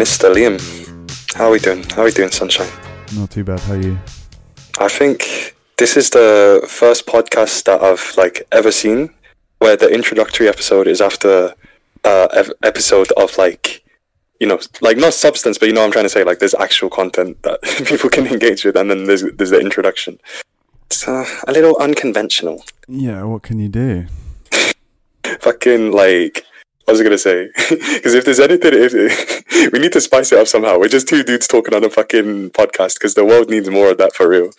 Mr. Liam. How are we doing? How are we doing, Sunshine? Not too bad. How are you? I think this is the first podcast that I've like ever seen where the introductory episode is after uh ev- episode of like you know like not substance but you know what I'm trying to say like there's actual content that people can engage with and then there's there's the introduction. It's uh, a little unconventional. Yeah. What can you do? Fucking like what was I gonna say? Because if there's anything, if we need to spice it up somehow. We're just two dudes talking on a fucking podcast because the world needs more of that for real.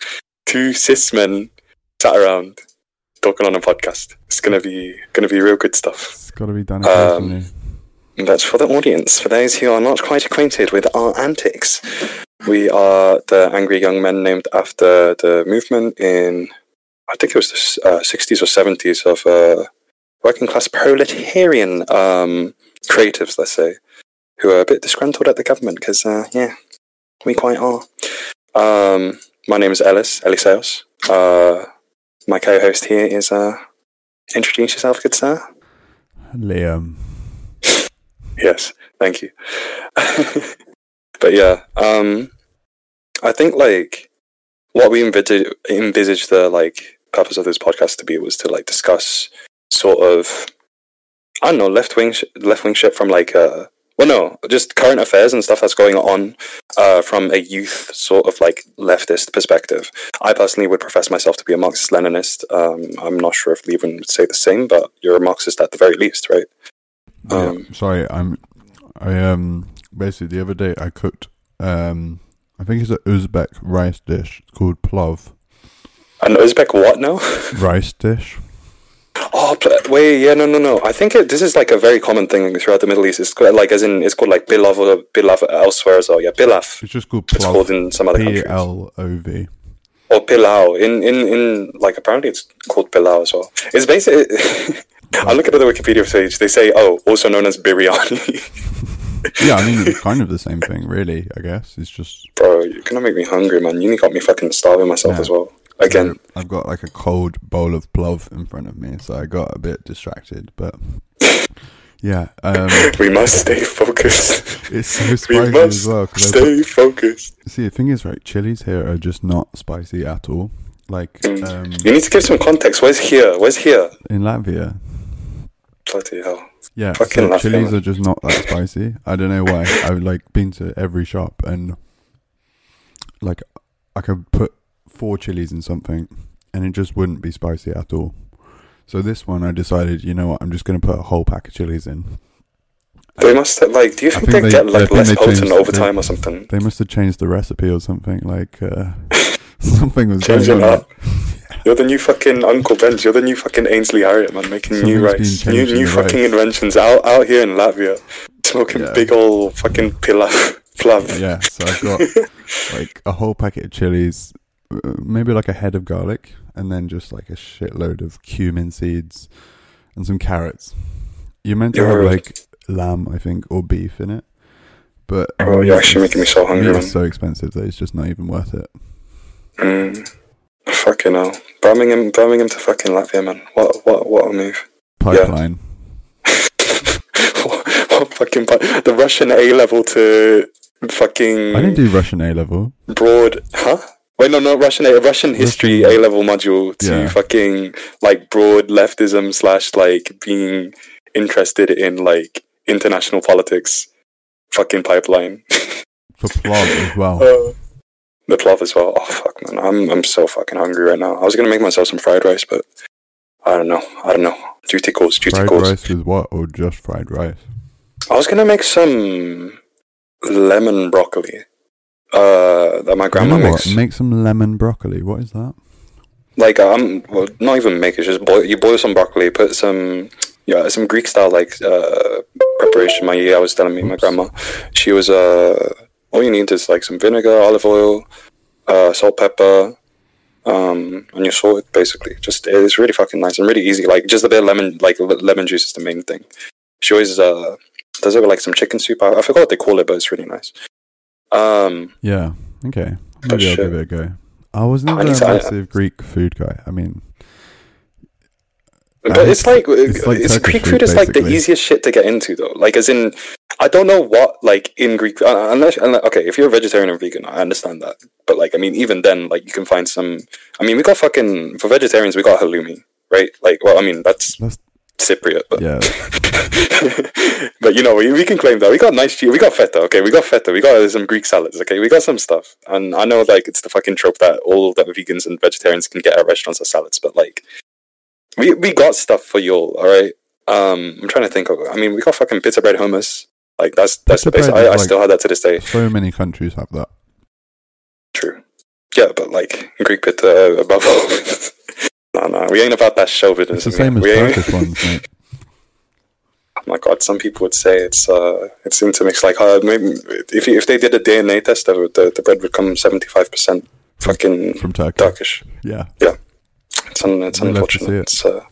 Two cis men sat around talking on a podcast. It's gonna be gonna be real good stuff. It's got to be done Um, That's for the audience. For those who are not quite acquainted with our antics, we are the angry young men named after the movement in, I think it was the uh, 60s or 70s of uh, working class proletarian um, creatives, let's say, who are a bit disgruntled at the government because, uh, yeah, we quite are. Um, my name is Ellis, Eliseos. Uh, my co host here is, uh, introduce yourself, good sir. Liam. Yes, thank you. but yeah, um, I think like what we envisaged, envisaged the like purpose of this podcast to be was to like discuss sort of I don't know left wing sh- left wing shit from like uh well no just current affairs and stuff that's going on uh from a youth sort of like leftist perspective. I personally would profess myself to be a Marxist Leninist. Um, I'm not sure if Levin would say the same, but you're a Marxist at the very least, right? Um, yeah, sorry, I'm. I um basically the other day I cooked um I think it's an Uzbek rice dish called plov An Uzbek what now? rice dish. Oh, wait, yeah, no, no, no. I think it, this is like a very common thing throughout the Middle East. It's called, like, as in, it's called like bilav or bilav elsewhere as well. Yeah, bilaf. It's just called It's called in some other P countries. L O V. Oh, or pilau. In, in, in, like, apparently it's called pilau as well. It's basically. I look at the Wikipedia page. They say, oh, also known as biryani. Yeah, I mean it's kind of the same thing, really. I guess it's just Bro, you're gonna make me hungry, man. You only got me fucking starving myself Yeah. as well. Again. So I've got like a cold bowl of plov in front of me, so I got a bit distracted. But yeah, um, we must stay focused. it's so we spicy as must well. 'cause I stay focused. see, the thing is, right? Chilies here are just not spicy at all. Like Mm. um, You need to give some context. Where's here? Where's here? in Latvia, Bloody hell. yeah, Fucking so chilies man. are just not that spicy. I don't know why. I've like been to every shop and like I could put four chilies and something, and it just wouldn't be spicy at all. So this one, I decided, you know what? I'm just going to put a whole pack of chilies in. They must have, like, do you think, think they, get like less potent over time or something? They must have changed the recipe or something. Like uh, something was Change going it on. up. You're the new fucking Uncle Ben's. You're the new fucking Ainsley Harriott, man, making new rice, new new fucking rice. inventions out out here in Latvia, smoking Yeah. big old fucking pilaf, flav. Yeah, so I've got like a whole packet of chilies, maybe like a head of garlic, and then just like a shitload of cumin seeds and some carrots. You're meant to have like lamb, I think, or beef in it, but Oh, you're actually making me so hungry, man. so expensive that it's just not even worth it. Mm. Fucking hell, Birmingham, Birmingham to fucking Latvia, man. What what what a move. Pipeline. what, what fucking pi- the Russian A level to fucking I didn't do Russian A level. broad huh wait no not russian a russian history a level module to Yeah. fucking like broad leftism slash like being interested in like international politics fucking pipeline. For plov as well. Uh, the plov as well. Oh fuck man. I'm i'm so fucking hungry right now. I was gonna make myself some fried rice but i don't know. I don't know. Duty calls duty fried calls. rice with what? Or just fried rice? i was gonna make some lemon broccoli uh that my You grandma know makes? Make some lemon broccoli. What is that? like um well not even make it just boil you boil some broccoli put some yeah some greek style like uh preparation. My yeah was telling me my grandma she was uh all you need is like some vinegar olive oil uh salt pepper um and you salt it basically. Just it's really fucking nice and really easy. Like just a bit of lemon like le- lemon juice is the main thing. She always uh does it with like some chicken soup. I, I forgot what they call it but it's really nice um Yeah. Okay. Maybe I'll shit. give it a go. I was never a massive Greek food guy. I mean, But it's like it's like it's Greek food, food is like the easiest shit to get into though. Like as in, I don't know what like in Greek uh, unless, unless okay if you're a vegetarian or vegan I understand that but like I mean even then like you can find some I mean we got fucking for vegetarians we got halloumi right like well I mean that's, That's Cypriot but yeah. but you know we, we can claim that we got nice cheese we got feta okay we got feta we got some Greek salads okay we got some stuff and I know like it's the fucking trope that all that vegans and vegetarians can get at restaurants are salads but like we we got stuff for y'all all right um I'm trying to think of I mean we got fucking pizza bread hummus like that's that's Pizza the base. I, is, I like- still have that to this day. So many countries have that. True. Yeah, but like Greek pit uh, above all. no, no, we ain't about that chauvinism. It's the same as we ain't- Turkish ones, mate. Oh my god, some people would say it's uh it's intermixed. Like uh, maybe if if they did a DNA test, the the, the bread would come seventy five percent fucking From Turkey. Turkish. Yeah. yeah. It's un, it's We'll unfortunate. it. It's, uh,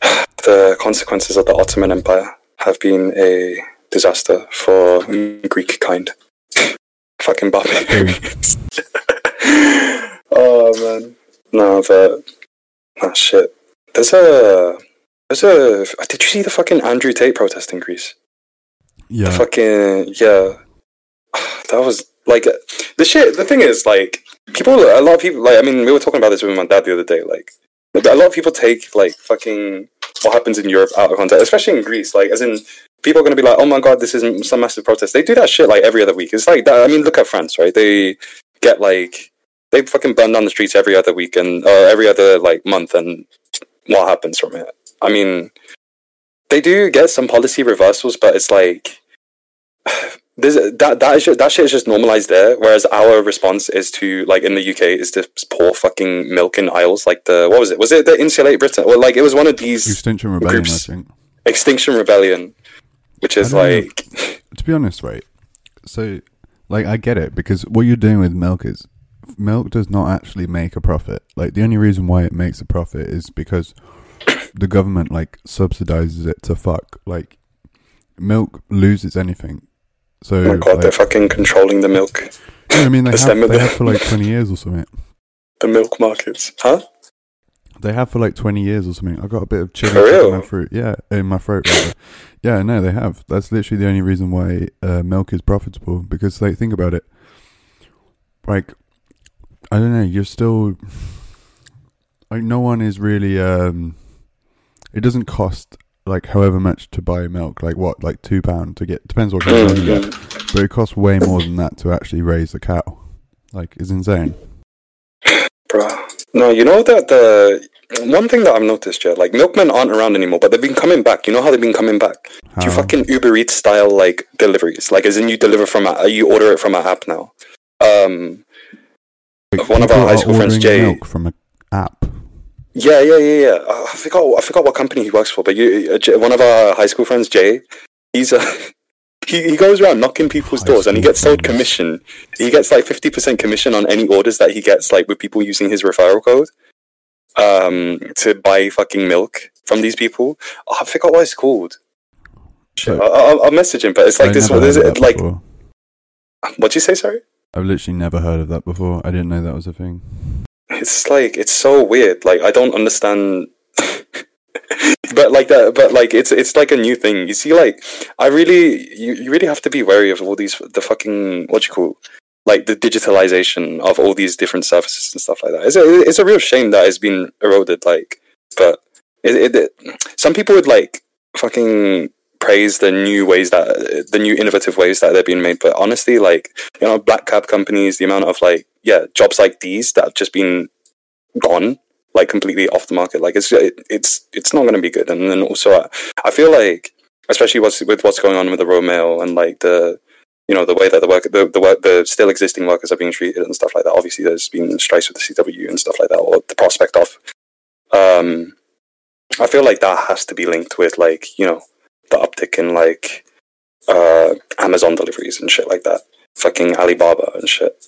the consequences of the Ottoman Empire have been a disaster for Greek kind. Fucking barbarians. oh man, no, but oh shit. There's a there's a. Uh, did you see the fucking Andrew Tate protest in Greece? The Yeah. fucking yeah. That was like uh, the shit. The thing is, like people, a lot of people, like I mean, we were talking about this with my dad the other day. Like a lot of people take like fucking what happens in Europe out of context, especially in Greece. Like as in people are going to be like, oh my god, this is some massive protest. They do that shit like every other week. It's like that. I mean, look at France, right? They get like they fucking burn down the streets every other week and uh, every other like month, and what happens from it? I mean, they do get some policy reversals, but it's like there's that that is ju- that shit is just normalized there. Whereas our response is to like in the UK is to pour fucking milk in aisles. Like the what was it? Was it the Insulate Britain? Or like it was one of these Extinction Rebellion, groups. I think. Extinction Rebellion, which is don't know. like To be honest, right? So, like, I get it because what you're doing with milk is milk does not actually make a profit. Like, the only reason why it makes a profit is because the government like subsidizes it to fuck. Like, milk loses anything. So, oh my god, like, they're fucking controlling the milk, I mean, they, have, they have for like twenty years or something. the milk markets, huh? They have for like twenty years or something. I got a bit of chili in my throat. Yeah, in my throat. Rather. yeah, no, they have. That's literally the only reason why uh, milk is profitable. Because, like, think about it. Like, I don't know. You're still like no one is really. um It doesn't cost like however much to buy milk. Like what? Like two pound to get. Depends what kind of milk you get. But it costs way more than that to actually raise a cow. Like, it's insane. Bruh. No, you know that the one thing that I've noticed, yeah, like milkmen aren't around anymore, but they've been coming back. You know how they've been coming back? Do you fucking Uber Eats style like deliveries? Like, as in you deliver from a, you order it from an app now. Um, one of our high school friends, Jay- milk from an app. yeah, yeah, yeah, yeah. Uh, I forgot, I forgot what company he works for, but you, uh, one of our high school friends, Jay, he's a. He, he goes around knocking people's doors and he gets sold commission. He gets like fifty percent commission on any orders that he gets, like with people using his referral code, um, to buy fucking milk from these people. Oh, I forgot what it's called. Shit, So- I, I'll, I'll message him, but it's like I this one. Is it like before. what'd you say? Sorry. I've literally never heard of that before. I didn't know that was a thing. it's like it's so weird like i don't understand but like that but like it's it's like a new thing you see like i really you, you really have to be wary of all these the fucking what you call like the digitalization of all these different services and stuff like that it's a, it's a real shame that it's been eroded like but it, it, it some people would like fucking praise the new ways that the new innovative ways that they're being made. But honestly like you know black cab companies the amount of like yeah jobs like these that have just been gone like completely off the market like it's it, it's it's not going to be good. And then also I, I feel like especially what's with what's going on with the Royal Mail and like the you know the way that the work the, the work the still existing workers are being treated and stuff like that. Obviously there's been strikes with the CW and stuff like that or the prospect of um I feel like that has to be linked with like you know the uptick in like uh Amazon deliveries and shit like that fucking Alibaba and shit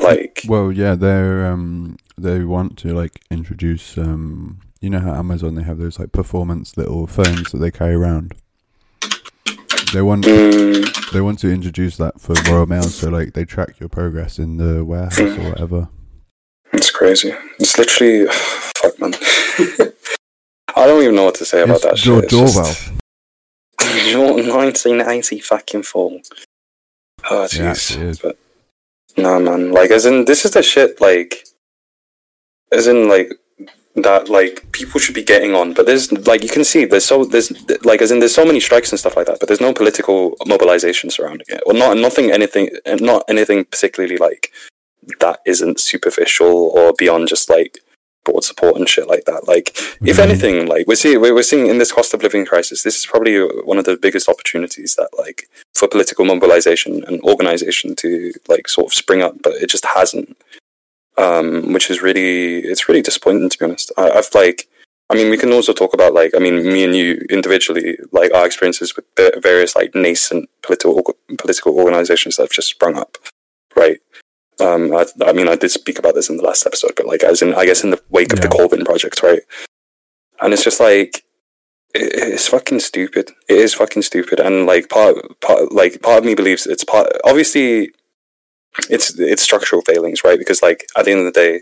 like Well, yeah, they're um they want to like introduce um you know how Amazon they have those like performance little phones that they carry around. They want mm, they want to introduce that for Royal Mail so like they track your progress in the warehouse or whatever. It's crazy. It's literally fuck, man. I don't even know what to say about It's that your shit. It's just- 1980 fucking four. Oh, Yeah, jeez. but no, man. Like, as in, this is the shit. Like, as in, like that. Like, people should be getting on. But there's like you can see there's so there's like as in there's so many strikes and stuff like that. But there's no political mobilization surrounding it. Well, not nothing anything not anything particularly like that isn't superficial or beyond just like broad support and shit like that. Like, if Mhm. anything, like we're seeing, we're we're seeing in this cost of living crisis, this is probably one of the biggest opportunities that, like, for political mobilization and organization to like sort of spring up, but it just hasn't. Um, which is really, it's really disappointing to be honest. I, I've like, I mean, we can also talk about like, I mean, me and you individually, like our experiences with the various like nascent political political organizations that have just sprung up, right? Um, I, I mean, I did speak about this in the last episode, but like, as in, I guess, in the wake of the. Corbyn project, right? And it's just like, it, it's fucking stupid. It is fucking stupid, and like part, part, like part of me believes it's part. Obviously, it's it's structural failings, right? Because like at the end of the day,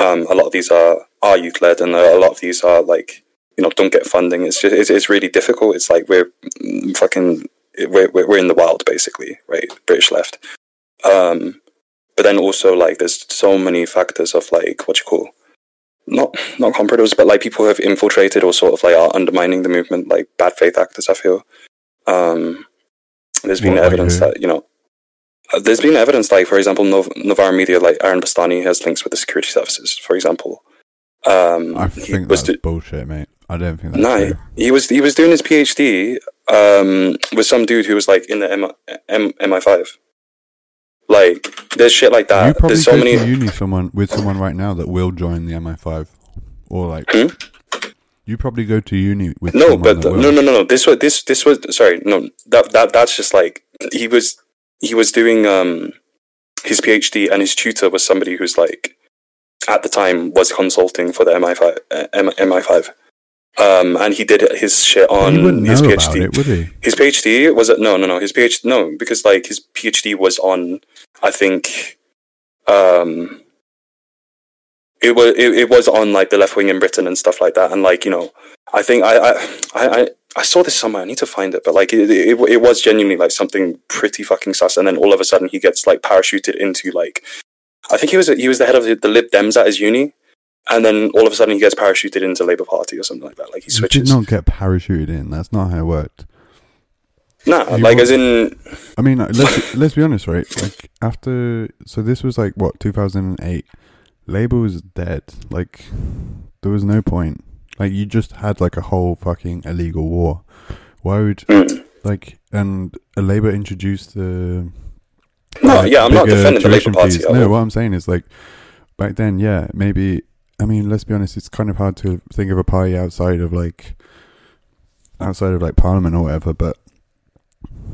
um, a lot of these are are youth led, and a lot of these are like you know don't get funding. It's just it's, it's really difficult. It's like we're fucking we're we're we're in the wild basically, right? British left. Um, but then also like there's so many factors of like what you call not not comparatives, but like people who have infiltrated or sort of like are undermining the movement, like bad faith actors. I feel. Um, there's been What, evidence that you know. uh, There's been evidence, like for example, Nov- Novara Media, like Aaron Bastani has links with the security services, for example. Um, I think was that's do- bullshit, mate. I don't think that's no, he was he was doing his PhD um, with some dude who was like in the M- M- MI5. Like there's shit like that. you probably There's so go many. to uni someone with someone right now that will join the MI5, or like Hmm? you probably go to uni with No, but that no, no, no, no. This was this this was sorry. No, that that that's just like he was he was doing um his PhD and his tutor was somebody who's like at the time was consulting for the MI5 uh, MI5. Um, and he did his shit on he wouldn't know his PhD. it, would he? His PhD was it? No, no, no. His PhD no, because like his PhD was on, I think, um, it was it, it was on like the left wing in Britain and stuff like that, and like you know, I think I I I. I I saw this somewhere. I need to find it, but like it, it, it was genuinely like something pretty fucking sus. And then all of a sudden, he gets like parachuted into like, I think he was he was the head of the, the Lib Dems at his uni, and then all of a sudden he gets parachuted into Labour Party or something like that. Like he You did not get parachuted in. That's not how it worked. Nah, like as in I mean, let's let's be honest, right? Like after, so this was like what 2008. Labour was dead. Like there was no point. Like you just had like a whole fucking illegal war. Why would Mm. like and a Labour introduced the No, like, yeah, I'm not defending the Labour Party No, what I'm saying is like back then, yeah, maybe. I mean, let's be honest. It's kind of hard to think of a party outside of like outside of like Parliament or whatever. But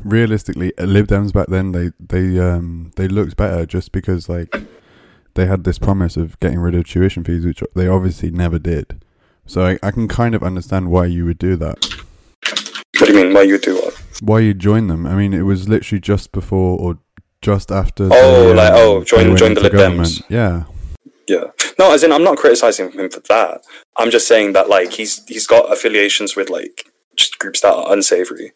realistically, uh, Lib Dems back then they they um they looked better just because like they had this promise of getting rid of tuition fees, which they obviously never did. So I, I can kind of understand why you would do that. What do you mean? Why you do what? Why you join them? I mean, it was literally just before or just after. Oh, they, like, um, oh, join- join the Lib Dems. Yeah, Yeah. No, as in I'm not criticizing him for that. I'm just saying that like he's he's got affiliations with like just groups that are unsavory.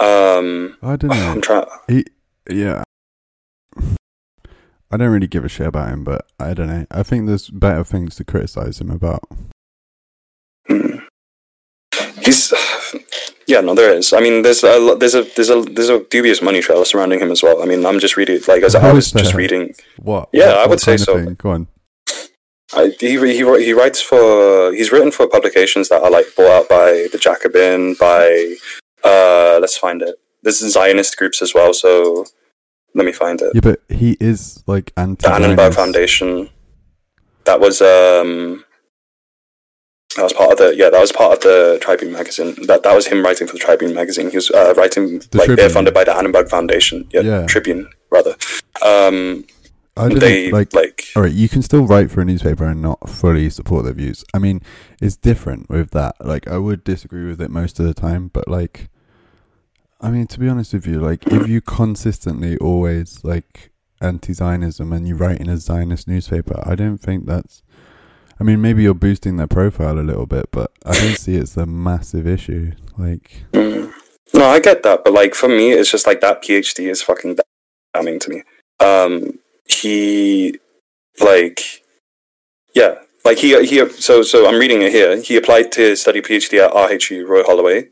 Um, I don't know. I'm trying. He, yeah. I don't really give a shit about him, but I don't know. I think there's better things to criticize him about. Hmm. He's yeah, no, there is. I mean, there's a there's a there's a there's a dubious money trail surrounding him as well. I mean, I'm just reading like as I was just reading. What? Yeah, what- I would say so. thing? Go on. I, he he he writes for he's written for publications that are like bought out by the Jacobin by uh let's find it. There's Zionist groups as well. So let me find it. Yeah, but he is like anti. the Annenberg Foundation. That was um that was part of the yeah that was part of the Tribune magazine. That that was him writing for the Tribune magazine. He was uh, writing The like they're funded by the Annenberg Foundation. Yeah, Yeah. Tribune rather. Um, I don't they like. like all right, you can still write for a newspaper and not fully support their views. I mean, it's different with that. Like, I would disagree with it most of the time, but like, I mean, to be honest with you, like, if you consistently always like anti-Zionism and you write in a Zionist newspaper, I don't think that's. I mean, maybe you're boosting their profile a little bit, but I don't see it's a massive issue. Like, mm. No, I get that, but like for me, it's just like that PhD is fucking damning to me. Um, he like yeah, like he he so so I'm reading it here. He applied to study PhD at RHU Royal Holloway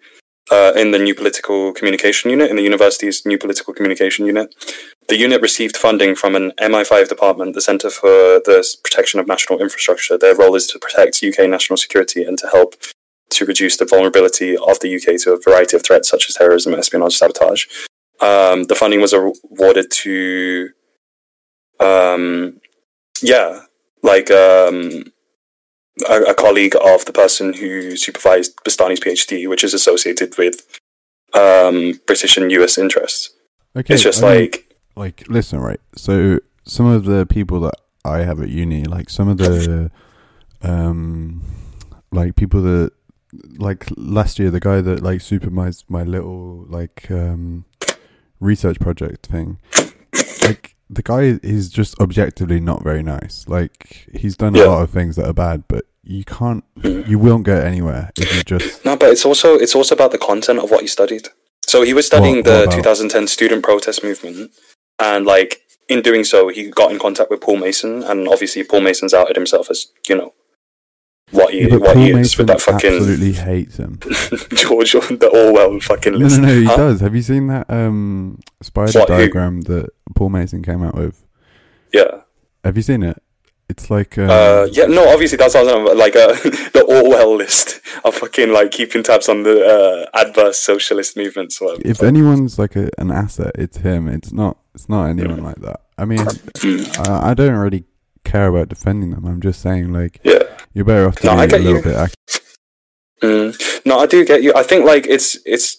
uh, in the New Political Communication Unit in the university's New Political Communication Unit. The unit received funding from an MI5 department, the Centre for the Protection of National Infrastructure. Their role is to protect UK national security and to help to reduce the vulnerability of the UK to a variety of threats such as terrorism, espionage, sabotage. Um, the funding was awarded to, um, yeah, like um, a, a, colleague of the person who supervised Bastani's PhD, which is associated with um, British and US interests. Okay, it's just I like, mean, like, listen, right? So some of the people that I have at uni, like some of the, um, like people that like last year the guy that like supervised my little like um research project thing like the guy is just objectively not very nice like he's done yeah. a lot of things that are bad but you can't you won't get anywhere if you just no but it's also it's also about the content of what he studied so he was studying what, the what 2010 student protest movement and like in doing so he got in contact with paul mason and obviously paul mason's outed himself as you know what he, yeah, what he is with that fucking absolutely hates him. George the Orwell fucking list. No, no, no, he huh? does. Have you seen that um, spider what, diagram who? that Paul Mason came out with? Yeah. Have you seen it? It's like uh, uh yeah, no, obviously that's what like uh, the Orwell list of fucking like keeping tabs on the uh, adverse socialist movements. If anyone's like a, an asset, it's him. It's not. It's not anyone mm. like that. I mean. I, I don't really care about defending them. I'm just saying, like, yeah, you're better off to no, be I get a little you. bit. Ac- mm. No, I do get you. I think like it's it's.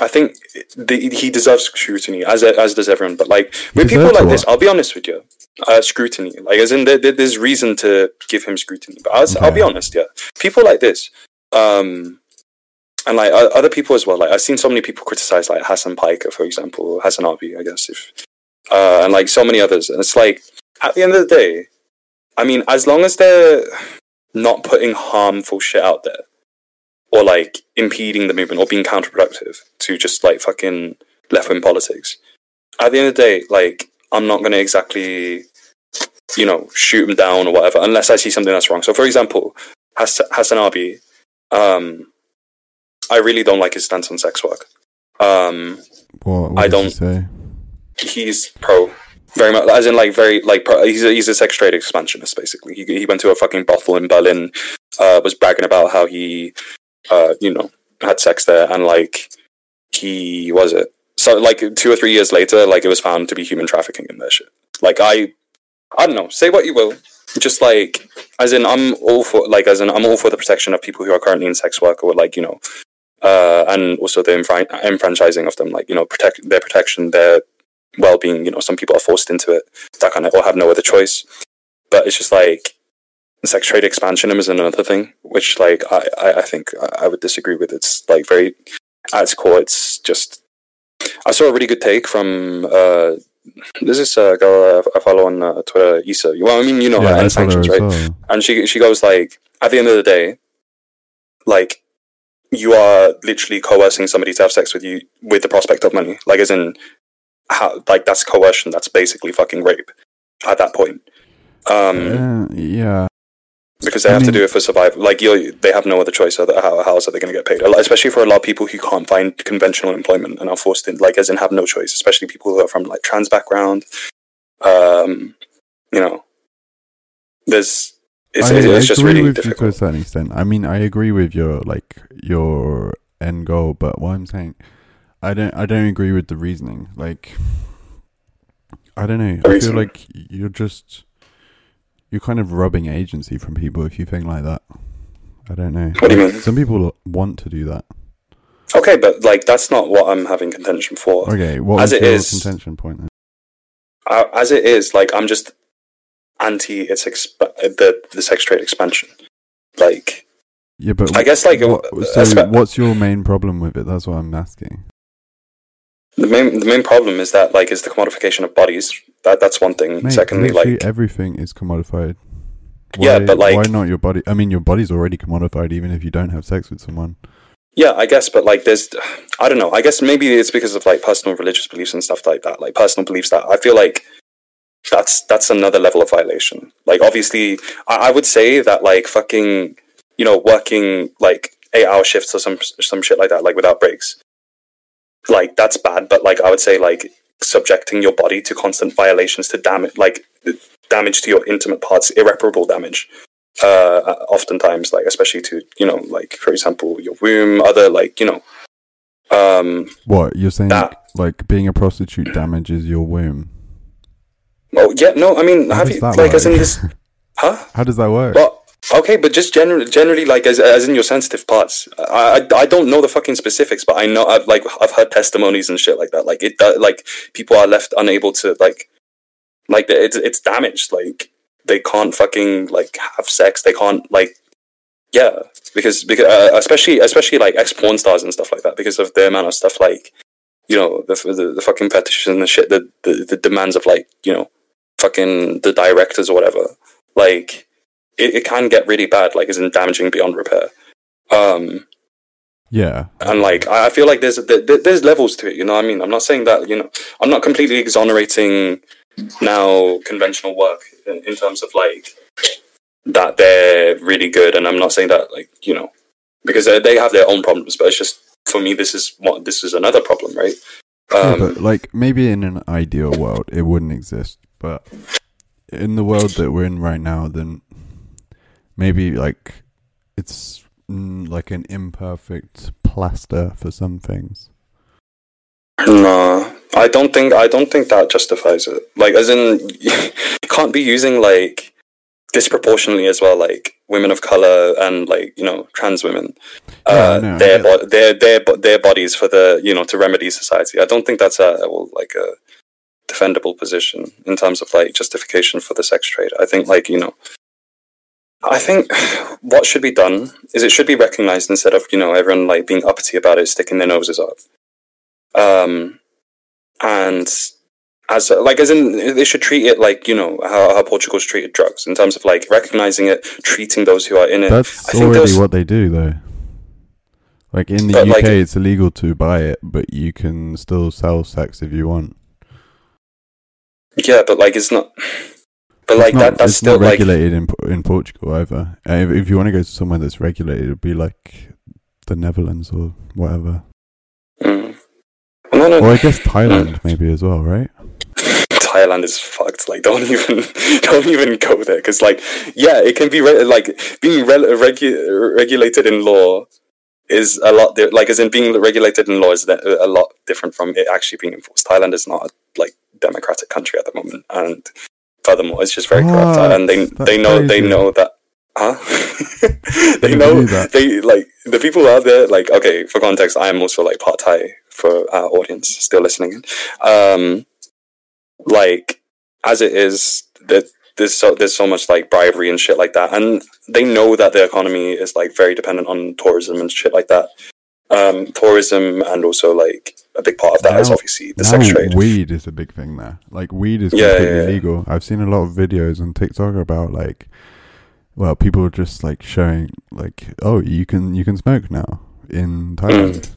I think the, he deserves scrutiny, as as does everyone. But like with people like this, I'll be honest with you, uh, scrutiny. Like as in, there, there's reason to give him scrutiny. But I'll, okay. I'll be honest, yeah, people like this, um, and like other people as well. Like I've seen so many people criticize like Hasan Piker, for example, Hasan Abi, I guess, if uh, and like so many others. And it's like at the end of the day, I mean, as long as they're not putting harmful shit out there or like impeding the movement or being counterproductive to just like fucking left wing politics, at the end of the day, like, I'm not going to exactly, you know, shoot them down or whatever unless I see something that's wrong. So, for example, Hass- Hasan Abi, um, I really don't like his stance on sex work. Um, what, what I don't. say? He's pro very much, as in like very like he's a, he's a sex trade expansionist basically. He he went to a fucking brothel in Berlin, uh, was bragging about how he, uh, you know, had sex there, and like he was it. So like two or three years later, like it was found to be human trafficking in that shit. Like I, I don't know. Say what you will, just like as in I'm all for like as in I'm all for the protection of people who are currently in sex work or like you know, uh, and also the enfran- enfranchising of them. Like you know, protect their protection, their well-being you know some people are forced into it that kind of or have no other choice but it's just like sex trade expansionism is another thing which like i i, think I, would disagree with it's like very at its core it's just i saw a really good take from uh this is a girl I follow on uh, Twitter, Isa. Well, I mean, you know yeah, her and sanctions, right? Well. And she she goes like, at the end of the day, like you are literally coercing somebody to have sex with you with the prospect of money. Like, as in, how like that's coercion. That's basically fucking rape at that point. Um, uh, yeah. Because they I have mean, to do it for survival. Like you, they have no other choice. How, how else are they going to get paid? Especially for a lot of people who can't find conventional employment and are forced in, like, as in have no choice. Especially people who are from like trans background. Um, you know, there's it's, I, it's I just really difficult to a certain extent. I mean, I agree with your like your end goal, but what I'm saying I don't. I don't agree with the reasoning. Like, I don't know. I feel like you're just you're kind of rubbing agency from people if you think like that. I don't know. What do you mean? Some people want to do that. Okay, but like that's not what I'm having contention for. Okay, what as it is contention point? Then? Uh, as it is, like I'm just anti its exp- the the sex trade expansion. Like, yeah, but I guess like what, so. what's your main problem with it? That's what I'm asking. The main the main problem is that like is the commodification of bodies. That that's one thing. Mate, Secondly, like everything is commodified. Why, yeah, but like why not your body? I mean, your body's already commodified, even if you don't have sex with someone. Yeah, I guess, but like, there's, I don't know. I guess maybe it's because of like personal religious beliefs and stuff like that. Like personal beliefs that I feel like that's that's another level of violation. Like, obviously, I, I would say that like fucking, you know, working like eight hour shifts or some some shit like that, like without breaks, like that's bad. But like, I would say like subjecting your body to constant violations to damage, like damage to your intimate parts, irreparable damage uh, oftentimes, like especially to you know, like for example, your womb, other like you know, um, what you're saying, that, like being a prostitute damages your womb. Oh yeah, no, I mean, How have you like work? as in this, huh? How does that work? Well, okay, but just generally, generally, like as as in your sensitive parts. I, I, I don't know the fucking specifics, but I know I've like I've heard testimonies and shit like that. Like it, like people are left unable to like, like it's it's damaged. Like they can't fucking like have sex. They can't like yeah because because uh, especially especially like ex porn stars and stuff like that because of the amount of stuff like you know the the, the fucking fetishes and the shit the, the the demands of like you know fucking the directors or whatever like it, it can get really bad like isn't damaging beyond repair. Um yeah. and like i feel like there's there's levels to it you know what i mean? I'm not saying that you know i'm not completely exonerating now conventional work in, in terms of like that they're really good, and I'm not saying that like you know because they have their own problems, but it's just for me this is what this is another problem, right? Um, yeah, but like maybe in an ideal world it wouldn't exist, but in the world that we're in right now, then maybe like it's mm, like an imperfect plaster for some things. No, I don't think I don't think that justifies it. Like, as in, you can't be using like disproportionately as well, like women of color and like you know trans women, uh, no, their bo- their their their bodies for the you know to remedy society. I don't think that's a well, like a defendable position in terms of like justification for the sex trade. I think like you know. I think what should be done is it should be recognized instead of you know everyone like being uppity about it, sticking their noses up. Um, and as like as in they should treat it like you know how, how Portugal's treated drugs in terms of like recognizing it, treating those who are in it. That's already what they do though. Like in the UK, like, it's illegal to buy it, but you can still sell sex if you want. Yeah, but like it's not. But it's like not, that, that's it's still not regulated in in Portugal either. Uh, if, if you want to go to somewhere that's regulated, it'd be like the Netherlands or whatever. Mm. No, no. Or I guess Thailand maybe as well, right? Thailand is fucked. Like, don't even, don't even go there. Because, like, yeah, it can be re- like being re- regu- regulated in law is a lot. Di- like, as in being regulated in law is a lot different from it actually being enforced. Thailand is not a, like democratic country at the moment, and furthermore, it's just very corrupt. And they they know crazy. they know that. Huh? they know they like the people out there. Like, okay, for context, I am also like part Thai for our audience still listening. Um, like as it is, that there's so there's so much like bribery and shit like that, and they know that the economy is like very dependent on tourism and shit like that. Um, tourism and also like a big part of that now, is obviously the sex trade. Weed is a big thing there. Like weed is completely yeah, yeah. legal. I've seen a lot of videos on TikTok about like, well, people are just like showing like, oh, you can you can smoke now in Thailand. Mm.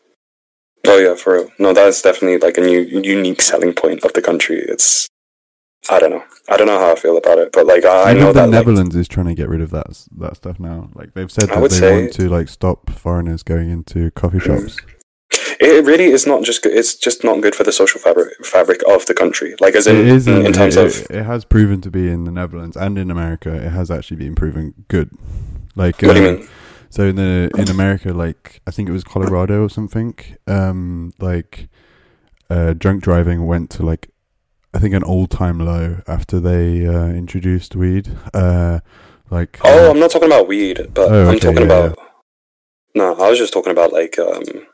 Oh yeah, for real. No, that's definitely like a new unique selling point of the country. It's I don't know. I don't know how I feel about it, but like I, I know, the that Netherlands like, is trying to get rid of that that stuff now. Like they've said that they want to like stop foreigners going into coffee mm. shops. It really is not just good. It's just not good for the social fabric fabric of the country. Like as in, is, in, terms it, of it has proven to be in the Netherlands and in America. It has actually been proven good. Like what do you uh, mean? So in the in America, like I think it was Colorado or something, um, like uh, drunk driving went to like I think an all time low after they uh, introduced weed. Uh, like oh, uh, I'm not talking about weed, but oh, I'm talking yeah, about. Yeah. No, I was just talking about like um,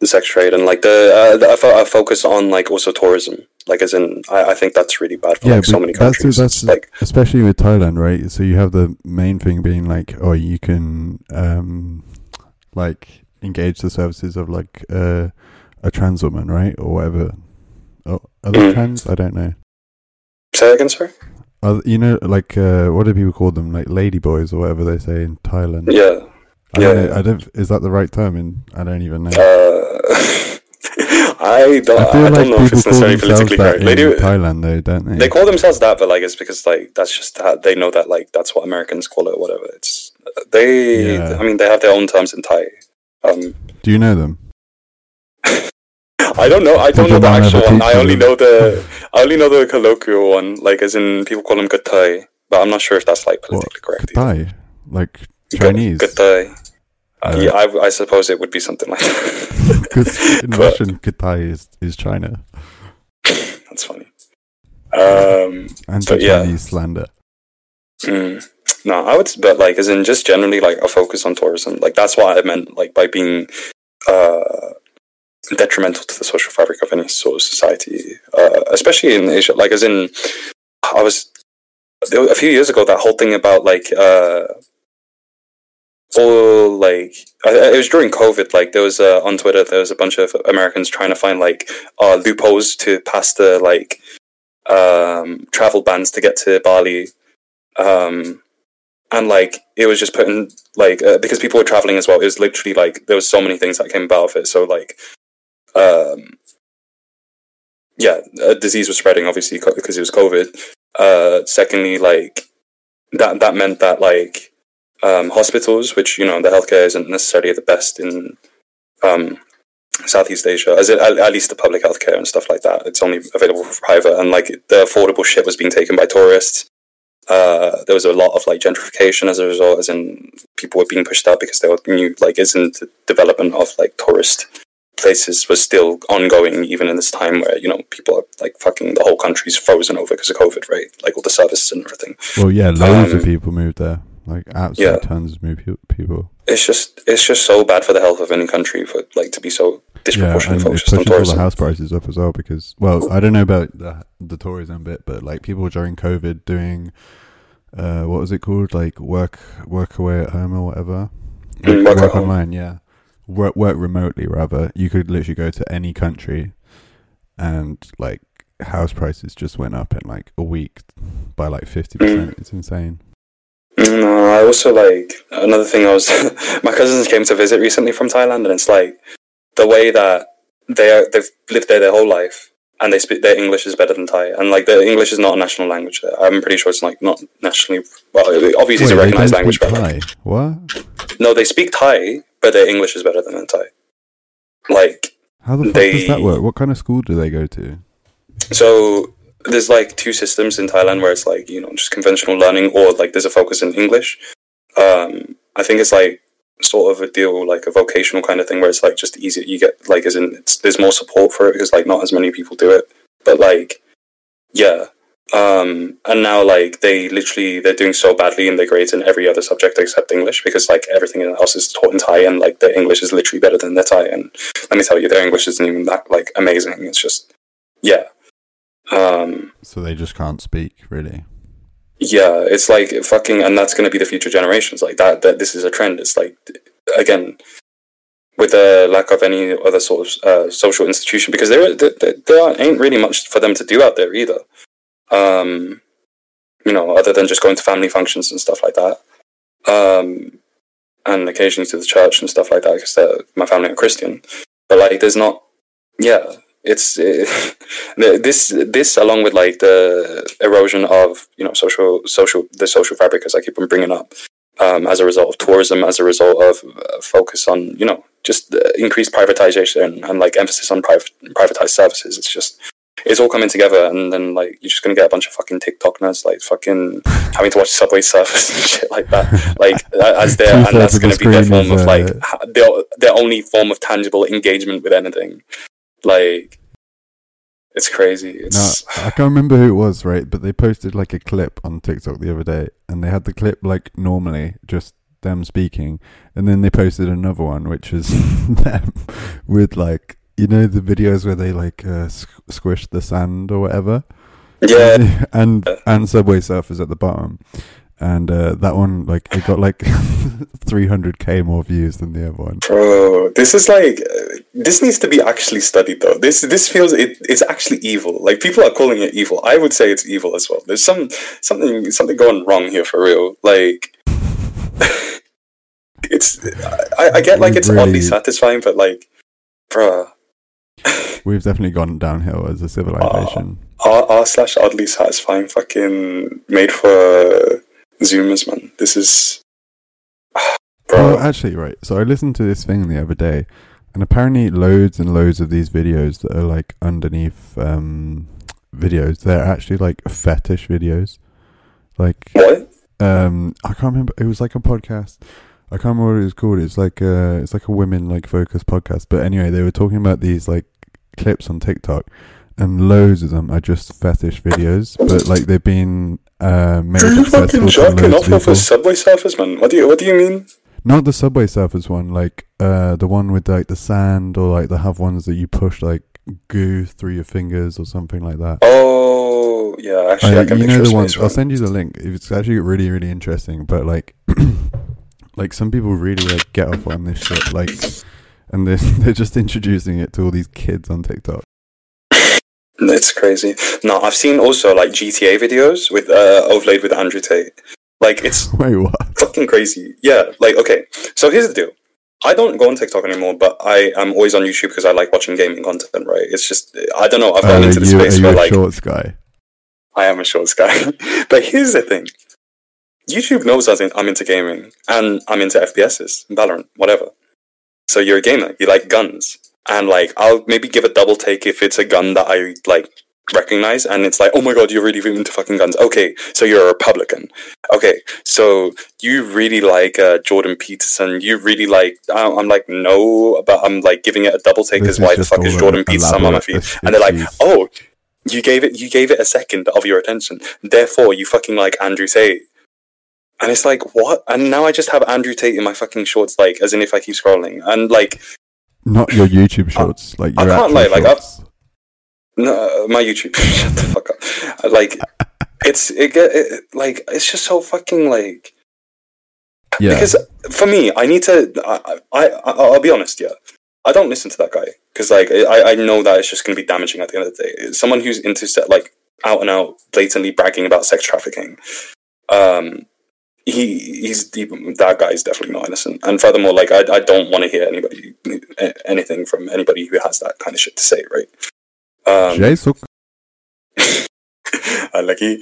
the sex trade and like the, uh, the focus on like also tourism. Like as in I, I think that's really bad for yeah, like so many countries. that's, that's like especially with thailand right? So you have the main thing being like oh you can um like engage the services of like uh, a trans woman right? Or whatever. Oh are they mm. trans? I don't know. Say again uh, you know like uh, what do people call them? Like lady boys or whatever they say in thailand. Yeah. I Yeah. don't, know, I don't. Is that the right term? In I don't even know. Uh, I don't. I I, feel don't like know if it's necessarily politically correct. They in do. Thailand, though, don't they? They call themselves that, but like it's because like that's just how they know that like that's what Americans call it, or whatever. It's they. Yeah. I mean, they have their own terms in Thai. Um, Do you know them? I don't know. I don't know the actual one. I only know the. I only know the colloquial one. Like as in people call them Gatai, but I'm not sure if that's like politically correct. either. Thai, like Chinese. Gatai. Uh, yeah, I, I suppose it would be something like that. Because in But- Russian, Kitai is, is China. That's funny. Um, Anti-Chinese slander. mm, no, I would, but like, as in just generally, like a focus on tourism. Like that's what I meant, like by being uh, detrimental to the social fabric of any sort of society, uh, especially in Asia. Like, as in, I was was- a few years ago that whole thing about like uh, all like it was during COVID. Like there was uh, on Twitter, there was a bunch of Americans trying to find like uh, loopholes to pass the like um, travel bans to get to Bali. Um, and like it was just putting like uh, because people were traveling as well. It was literally like there was so many things that came about of it. So like, um, yeah, a disease was spreading obviously because it was COVID. Uh, secondly, like that that meant that like um, hospitals, which you know the healthcare isn't necessarily the best in um, Southeast Asia, as it, at, at least the public healthcare and stuff like that. It's only available for private, and like the affordable shit was being taken by tourists. Uh, there was a lot of like gentrification as a result, as in people were being pushed out because they were new. Like, isn't the development of like tourist places was still ongoing even in this time where you know people are like fucking the whole country's frozen over because of COVID, right? Like all the services and everything. Well, yeah, loads of Um, people moved there. Like absolute Yeah. tons of people. It's just it's just so bad for the health of any country for like to be so Yeah, disproportionately and it focused on pushes all the house prices up as well because, well, I don't know about the the tourism bit, but like people during COVID doing, uh, what was it called? Like work work away at home or whatever. Mm, Like, work home. online, yeah. Work work remotely rather. You could literally go to any country, and like house prices just went up in like a week by like fifty percent. It's insane. Mm, No, I also like another thing. I was my cousins came to visit recently from Thailand, and it's like the way that they are, they've lived there their whole life, and they speak their English is better than Thai, and like their English is not a national language there. I'm pretty sure it's like not nationally. Well, obviously it's a recognized language, but like, Thai? What? no, they speak Thai, but their English is better than Thai. Like How the fuck does that work? What kind of school do they go to? So there's like two systems in Thailand where it's like you know just conventional learning or like there's a focus in English. Um, I think it's like sort of a deal like a vocational kind of thing where it's like just easier. You get like as in there's more support for it because like not as many people do it. But like yeah. Um, and now like they literally they're doing so badly in their grades in every other subject except English because like everything else is taught in Thai and like their English is literally better than their Thai and let me tell you their English isn't even that like amazing. It's just yeah. Um, So they just can't speak, really. yeah, it's like fucking, and that's going to be the future generations. Like that, that this is a trend. It's like, again, with the lack of any other sort of uh, social institution, because there, there, there- ain't really much for them to do out there either. Um, you know, other than just going to family functions and stuff like that. Um, and occasionally to the church and stuff like that, because my family are Christian. But like, there's not, yeah, it's this this along with like the erosion of you know social social the social fabric as I keep on bringing up um, as a result of tourism as a result of uh, focus on you know just uh, increased privatization and like emphasis on private privatized services. It's just it's all coming together and then like you're just gonna get a bunch of fucking TikTok nerds like fucking having to watch Subway Surfers and shit like that. Like as their and that's gonna be their form is, of like uh, their their only form of tangible engagement with anything like it's crazy. No, It's I can't remember who it was, right? But they posted like a clip on TikTok the other day, and they had the clip like normally, just them speaking, and then they posted another one, which was them with like you know the videos where they like uh, squ- squish the sand or whatever. yeah, and and Subway Surfers at the bottom, and uh, that one like it got like 300k more views than the other one. bro. This is like this needs to be actually studied though. This this feels it, it's actually evil. Like people are calling it evil. I would say it's evil as well. There's some something something going wrong here for real. Like it's I, I get like it's oddly satisfying, but like, bruh, We've definitely gone downhill as a civilization. r r slash oddly satisfying fucking made for Zoomers, man. This is, bro. Oh, actually, right. So I listened to this thing the other day, and apparently, loads and loads of these videos that are like underneath um, videos, they're actually like fetish videos. Like, what? um, I can't remember. It was like a podcast. I can't remember what it was called. It's like a, it's like a women like focused podcast. But anyway, they were talking about these like clips on TikTok, and loads of them are just fetish videos. But like they've been uh, made Are you fucking to jerking loads off of off a subway surfers, man? What do you What do you mean? Not the Subway Surfers one, like uh, the one with like the sand, or like the have ones that you push like goo through your fingers or something like that. Oh, yeah. Actually, I Uh, can you know the one. I'll send you the link. It's actually really, really interesting. But like, like some people really like get off on this shit. Like, and they're they're just introducing it to all these kids on TikTok. It's crazy. No, I've seen also like GTA videos with uh, overlaid with Andrew Tate. Like it's Wait, what? fucking crazy. Yeah, like okay. So here's the deal. I don't go on TikTok anymore, but I am always on YouTube because I like watching gaming content. Right? It's just I don't know. I've Uh, gotten are into the you, space where a like shorts guy? I am a shorts guy. but here's the thing. YouTube knows I think I'm into gaming and I'm into FPSs, Valorant, whatever. So you're a gamer. You like guns, and like I'll maybe give a double take if it's a gun that I like recognize, and it's like, oh my god, you're really into fucking guns. Okay, so you're a Republican. Okay, so you really like uh, Jordan Peterson. You really like. I'm I'm like no, but I'm like giving it a double take because why the fuck is Jordan Peterson on my feed? And they're like, oh, you gave it you gave it a second of your attention therefore you fucking like andrew tate and it's like what and now i just have andrew tate in my fucking shorts like as in if i keep scrolling and like Not your YouTube shorts, like I can't lie, like, I've- shorts. No, my youtube. Shut the fuck up. Like it's it, get it like it's just so fucking like yeah. because for me i need to I, I I i'll be honest yeah. I don't listen to that guy because like I, I know that it's just going to be damaging at the end of the day. Someone who's into se- like out and out blatantly bragging about sex trafficking um he he's he, that guy is definitely not innocent. And furthermore like i, I don't want to hear anybody anything from anybody who has that kind of shit to say right um Jesus. Unlucky.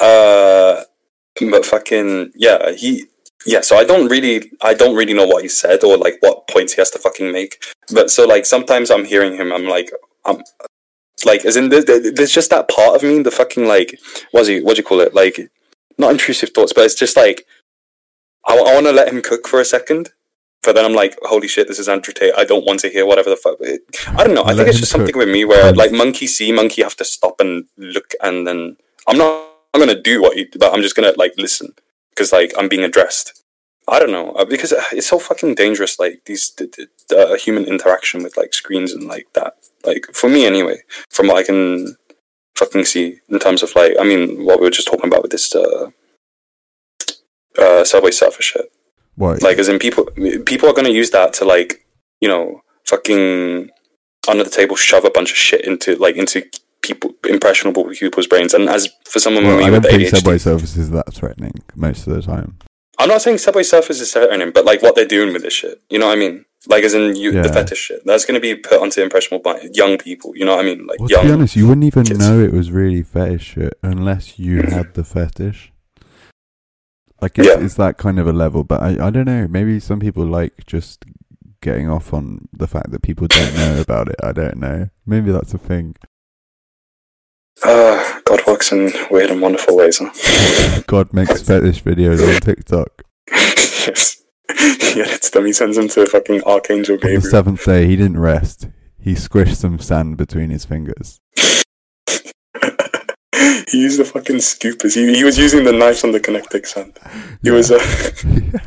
Uh, but fucking yeah, he yeah. So I don't really, I don't really know what he said or like what points he has to fucking make. But so like sometimes I'm hearing him, I'm like, I'm like, as in there- there- there's just that part of me, the fucking like, what's he, what do you call it? Like, not intrusive thoughts, but it's just like, I, I want to let him cook for a second. But then I'm like, holy shit, this is Andrew Tate. I don't want to hear whatever the fuck. I don't know. I Let think it's just something with me where, like, monkey see, monkey have to stop and look, and then I'm not. I'm gonna do what you, but I'm just gonna like listen because like I'm being addressed. I don't know uh, because uh, it's so fucking dangerous. Like these the, the, the human interaction with like screens and like that. Like for me anyway, from what I can fucking see in terms of like, I mean, what we were just talking about with this uh, uh, subway surfer shit. What? Like, as in people, people are gonna use that to like, you know, fucking under the table shove a bunch of shit into like into people impressionable people's brains. And as for someone well, with I don't think ADHD, Subway Surfers is that threatening most of the time. I'm not saying Subway Surfers is threatening, but like what they're doing with this shit. You know what I mean? Like, as in you, the fetish shit. That's going to be put onto impressionable by young people. You know what I mean? Like Well, young. to be honest, you wouldn't even kids. know it was really fetish shit unless you had the fetish. Like it's, Yeah. it's that kind of a level, but I, I don't know. Maybe some people like just getting off on the fact that people don't know about it. I don't know. Maybe that's a thing. Uh, God works in weird and wonderful ways. Huh? God makes fetish videos on TikTok. yes. yeah, it's them. He sends them to fucking Archangel On the seventh day, he didn't rest. He squished some sand between his fingers. he used the fucking scoopers. He, he was using the knives on the connecting sand. He was. Uh,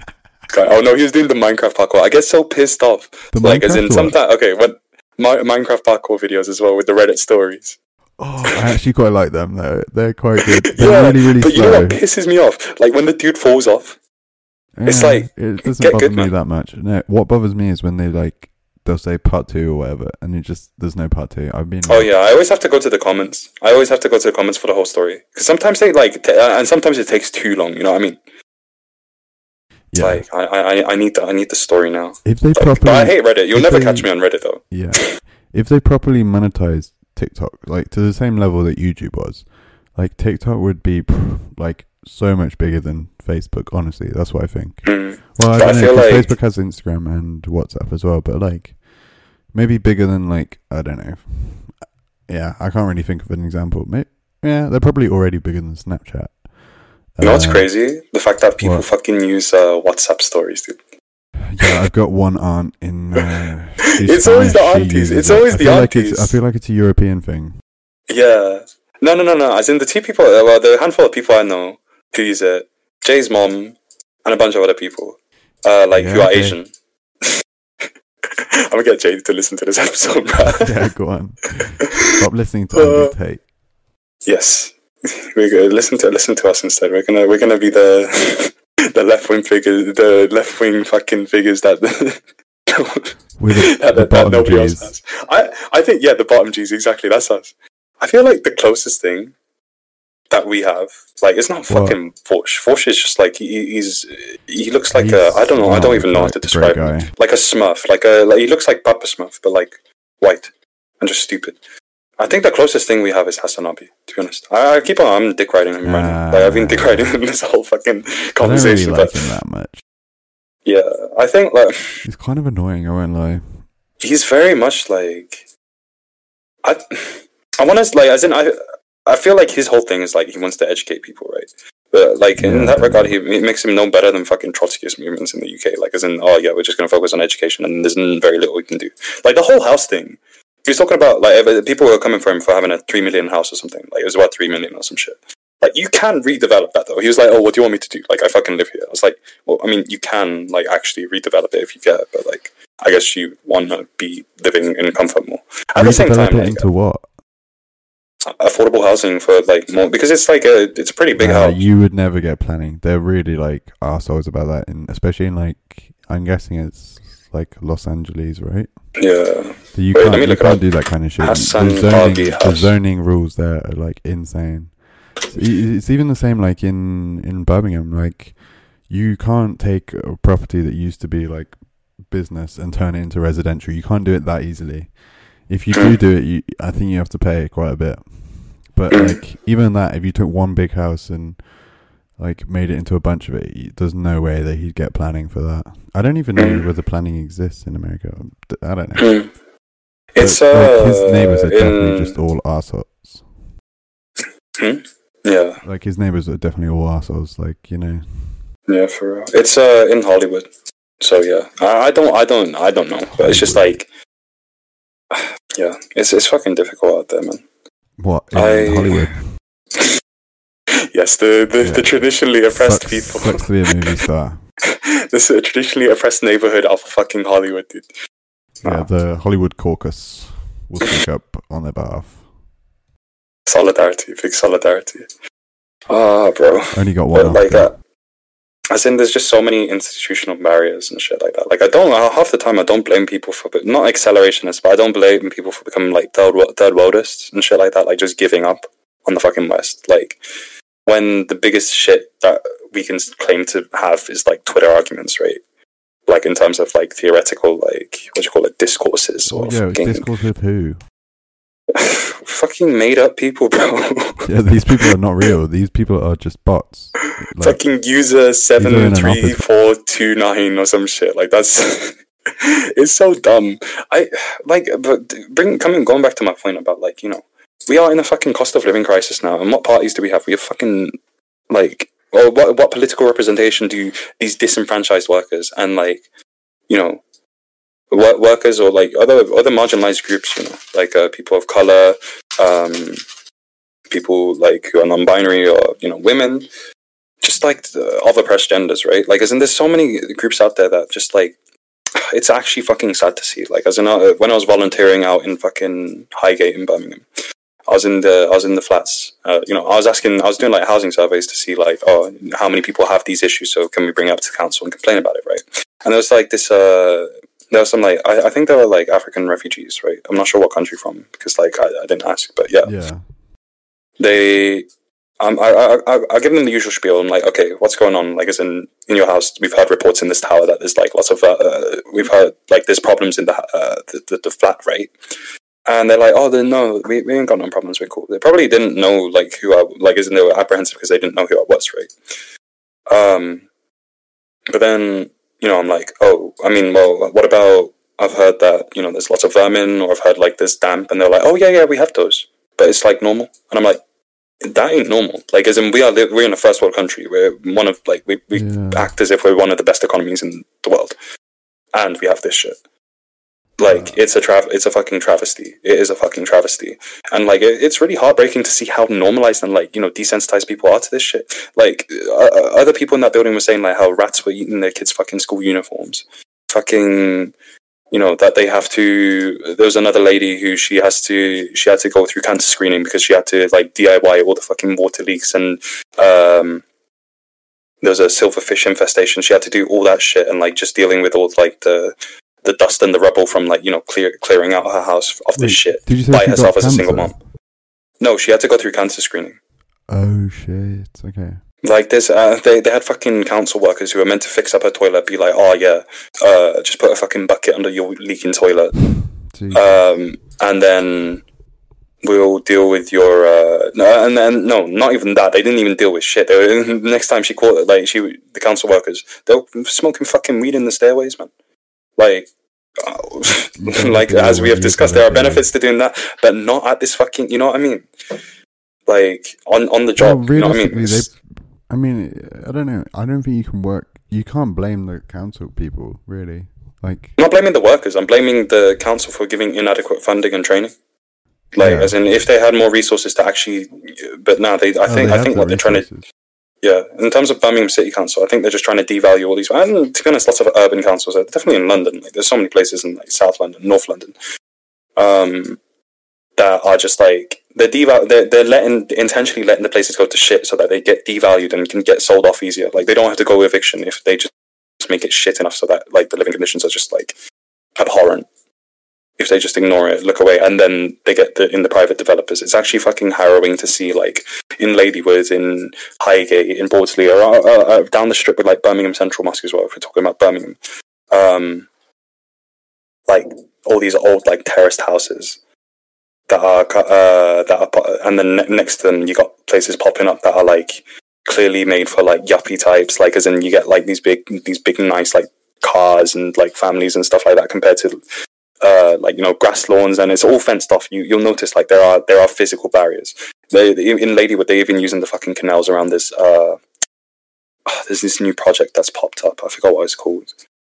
oh no, he was doing the Minecraft parkour. I get so pissed off. The like, as in, Minecraft sometimes. Okay, but. Mi- Minecraft parkour videos as well with the Reddit stories. Oh, I actually quite like them though. They're quite good. They're yeah, really, really but you know what pisses me off? Like when the dude falls off. it's like, it doesn't get bother good, me man. that much. No, what bothers me is when they like they'll say part two or whatever, and it just there's no part two. I've been Oh yeah, I always have to go to the comments. I always have to go to the comments for the whole story because sometimes they like, t- uh, and sometimes it takes too long. You know what I mean? Yeah. Like I, I I need the I need the story now. if they properly, but I hate Reddit. You'll never they- catch me on Reddit though. yeah, if they properly monetize TikTok, like to the same level that YouTube was, like TikTok would be like so much bigger than Facebook. Honestly, that's what I think. Mm. Well, I I don't know. like- Facebook has Instagram and WhatsApp as well, but like maybe bigger than like I don't know. Yeah, I can't really think of an example. May yeah, they're probably already bigger than Snapchat. You know what's Uh, crazy? The fact that people what? fucking use uh, WhatsApp stories, dude. Yeah, I've got one aunt in. Uh, It's always the aunties. It's it. always I the feel like aunties. I feel like it's a European thing. Yeah. No, no, no, no. As in the two people, well, the handful of people I know who use it, Jay's mom, and a bunch of other people, uh, like who are okay. Asian. I'm gonna get Jay to listen to this episode, bro. yeah, go on. Stop listening to Uh, Andy Tate. yes, we're gonna listen to listen to us instead. We're gonna we're gonna be the the left wing figures, the left wing fucking figures that. With the, that, the that, nobody else has. I, I think yeah, the bottom G's exactly. That's us. I feel like the closest thing that we have, like, it's not What? fucking Vaush. Vaush is just like he, he's he looks like He's a I don't know. I don't even know how to describe him. Like a Smurf, like a like, he looks like Papa Smurf, but like white and just stupid. I think the closest thing we have is Hasanabi. To be honest, I, I keep on I'm dick riding him right now. Like I've been dick riding him this whole fucking conversation. I don't really like but him that much. yeah, I think like He's kind of annoying. I won't lie. he's very much like I I want to like as in I I feel like his whole thing is like he wants to educate people, right? But like in Yeah. that regard, he it makes him no better than fucking Trotskyist movements in the UK. Like as in, oh yeah, we're just going to focus on education, and there's very little we can do. Like the whole house thing. He was talking about like people were coming for him for having a three million house or something. Like it was about three million or some shit. Like you can redevelop that though. He was like, "Oh, what do you want me to do? Like I fucking live here." I was like, "Well, I mean, you can like actually redevelop it if you get, it, but like I guess you want to be living in comfort more." At the same Redevelop time, it like, into what? Affordable housing for like more because it's like a it's a pretty big Uh, house. you would never get planning. They're really like assholes about that, and especially in like I'm guessing it's like Los Angeles, right? Yeah, So you Wait, can't you look can't do that kind of shit. Hasan the zoning, the zoning rules there are like insane. It's, it's even the same like in in Birmingham. Like you can't take a property that used to be like business and turn it into residential. You can't do it that easily. If you do do it, you, I think you have to pay quite a bit. But Mm. like even that, if you took one big house and like made it into a bunch of it, there's no way that he'd get planning for that. I don't even know Mm. whether planning exists in America. I don't know. Hmm. it's But, uh, like, his neighbors are definitely in- just all assholes. yeah, Like his neighbors are definitely all assholes. Like you know, yeah, for real. It's uh in Hollywood, so yeah. I, I don't, I don't, I don't know, but it's just like, yeah, it's it's fucking difficult out there, man. what in I- Hollywood? yes, the the, Yeah. the traditionally oppressed sucks, people. sucks to be a movie star. this uh, traditionally oppressed neighborhood of fucking Hollywood, dude. Yeah, Ah. the Hollywood caucus will speak up on their behalf. Solidarity, big solidarity. Ah, bro. Only got one. But like uh, as in there's just so many institutional barriers and shit like that. Like i don't half the time i don't blame people for not accelerationists but i don't blame people for becoming like third, third worldists and shit like that like just giving up on the fucking west. Like when the biggest shit that we can claim to have is like twitter arguments right? Like in terms of like theoretical like what do you call it discourses or yeah, fucking, discourse with who? fucking made up people bro Yeah, these people are not real. These people are just bots. Like, fucking user seven three four two nine or some shit. Like that's it's so dumb. I like, but bring coming going back to my point about like you know we are in a fucking cost of living crisis now, and what parties do we have? We have fucking like or what what political representation do these disenfranchised workers and like you know workers or like other other marginalized groups, you know, like uh, people of color, um, people like who are non-binary or you know women just like the, oppressed genders, right? Like, isn't there so many groups out there that just like it's actually fucking sad to see. Like, as in, uh, when I was volunteering out in fucking Highgate in Birmingham, I was in the I was in the flats. Uh, you know, I was asking, I was doing like housing surveys to see like, oh, how many people have these issues? So can we bring it up to council and complain about it, right? And there was like this. Uh, there was some like I, I think there were like African refugees, right? I'm not sure what country from because like I, I didn't ask, but yeah, yeah, they um, I, I, I, I give them the usual spiel. I'm like, okay, what's going on? Like, as in in your house, we've heard reports in this tower that there's like lots of, uh, uh we've heard like there's problems in the, uh, the, the, the flat rate. And they're like, oh, then no, we, we ain't got no problems. We're cool. They probably didn't know like who I like, isn't they were apprehensive because they didn't know who I was, right? Um, but then you know, I'm like, oh, I mean, well, what about? I've heard that you know there's lots of vermin, or I've heard like there's damp, and they're like, oh yeah, yeah, we have those, but it's like normal, and I'm like, that ain't normal. Like, as in, we are we're in a first world country. We're one of like we we yeah. act as if we're one of the best economies in the world, and we have this shit. Like it's a tra- it's a fucking travesty. It is a fucking travesty, and like it, it's really heartbreaking to see how normalized and like you know desensitized people are to this shit. Like uh, uh, other people in that building were saying like how rats were eating their kids' fucking school uniforms, fucking you know that they have to there was another lady who she has to she had to go through cancer screening because she had to like diy all the fucking water leaks and um there was a silverfish infestation she had to do all that shit and like just dealing with all like the the dust and the rubble from like you know clear, clearing out her house of this shit by herself as a single mom. No, she had to go through cancer screening. Oh shit! Okay. Like this, uh, they they had fucking council workers who were meant to fix up her toilet, be like, oh yeah, uh, just put a fucking bucket under your leaking toilet, um, and then we'll deal with your uh, no, and then no, not even that. They didn't even deal with shit. Were, next time she caught like she the council workers, they were smoking fucking weed in the stairways, man. Like, uh, like as we have discussed, there are benefits to doing that, but not at this fucking. You know what I mean? Like on on the job. Well, you know what I mean? They, I mean, I don't know. I don't think you can work. You can't blame the council people, really. Like, I'm not blaming the workers. I'm blaming the council for giving inadequate funding and training. Like, yeah. as in, if they had more resources to actually, but now they. I oh, think. I think what they're trying to yeah, in terms of Birmingham City Council, I think they're just trying to devalue all these. And to be honest, lots of urban councils, are definitely in London. Like, there's so many places in like South London, North London, um, that are just like they're deval. They're they're letting intentionally letting the places go to shit so that they get devalued and can get sold off easier. Like they don't have to go eviction if they just make it shit enough so that like the living conditions are just like abhorrent if they just ignore it, look away, and then they get the in the private developers. It's actually fucking harrowing to see like in Ladywood, in Highgate, in Bordesley, or down the strip with like Birmingham Central Mosque as well. If we're talking about Birmingham, um, like all these old like terraced houses that are uh, that are, and then next to them you got places popping up that are like clearly made for like yuppie types, like as in you get like these big these big nice like cars and like families and stuff like that compared to uh, like you know grass lawns and it's all fenced off. You you'll notice like there are there are physical barriers. They, in Ladywood they even using the fucking canals around this. Uh, oh, there's this new project that's popped up. I forgot what it's called.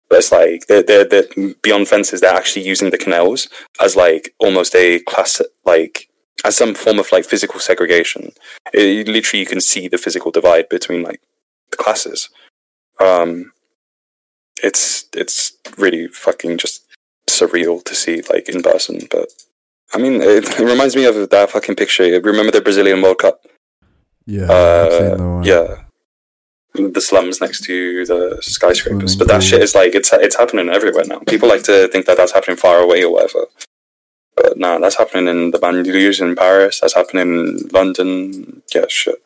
But it's like they're, they're, they're beyond fences. They're actually using the canals as like almost a class like as some form of like physical segregation. It, literally, you can see the physical divide between like the classes. Um, it's it's really fucking just surreal to see like in person. But I mean, it, it reminds me of that fucking picture. Remember the Brazilian World Cup? Yeah, uh, yeah. The slums next to the skyscrapers, but that shit is like it's it's happening everywhere now. People like to think that that's happening far away or whatever, but nah, that's happening in the banlieues in Paris. That's happening in London. Yeah, shit.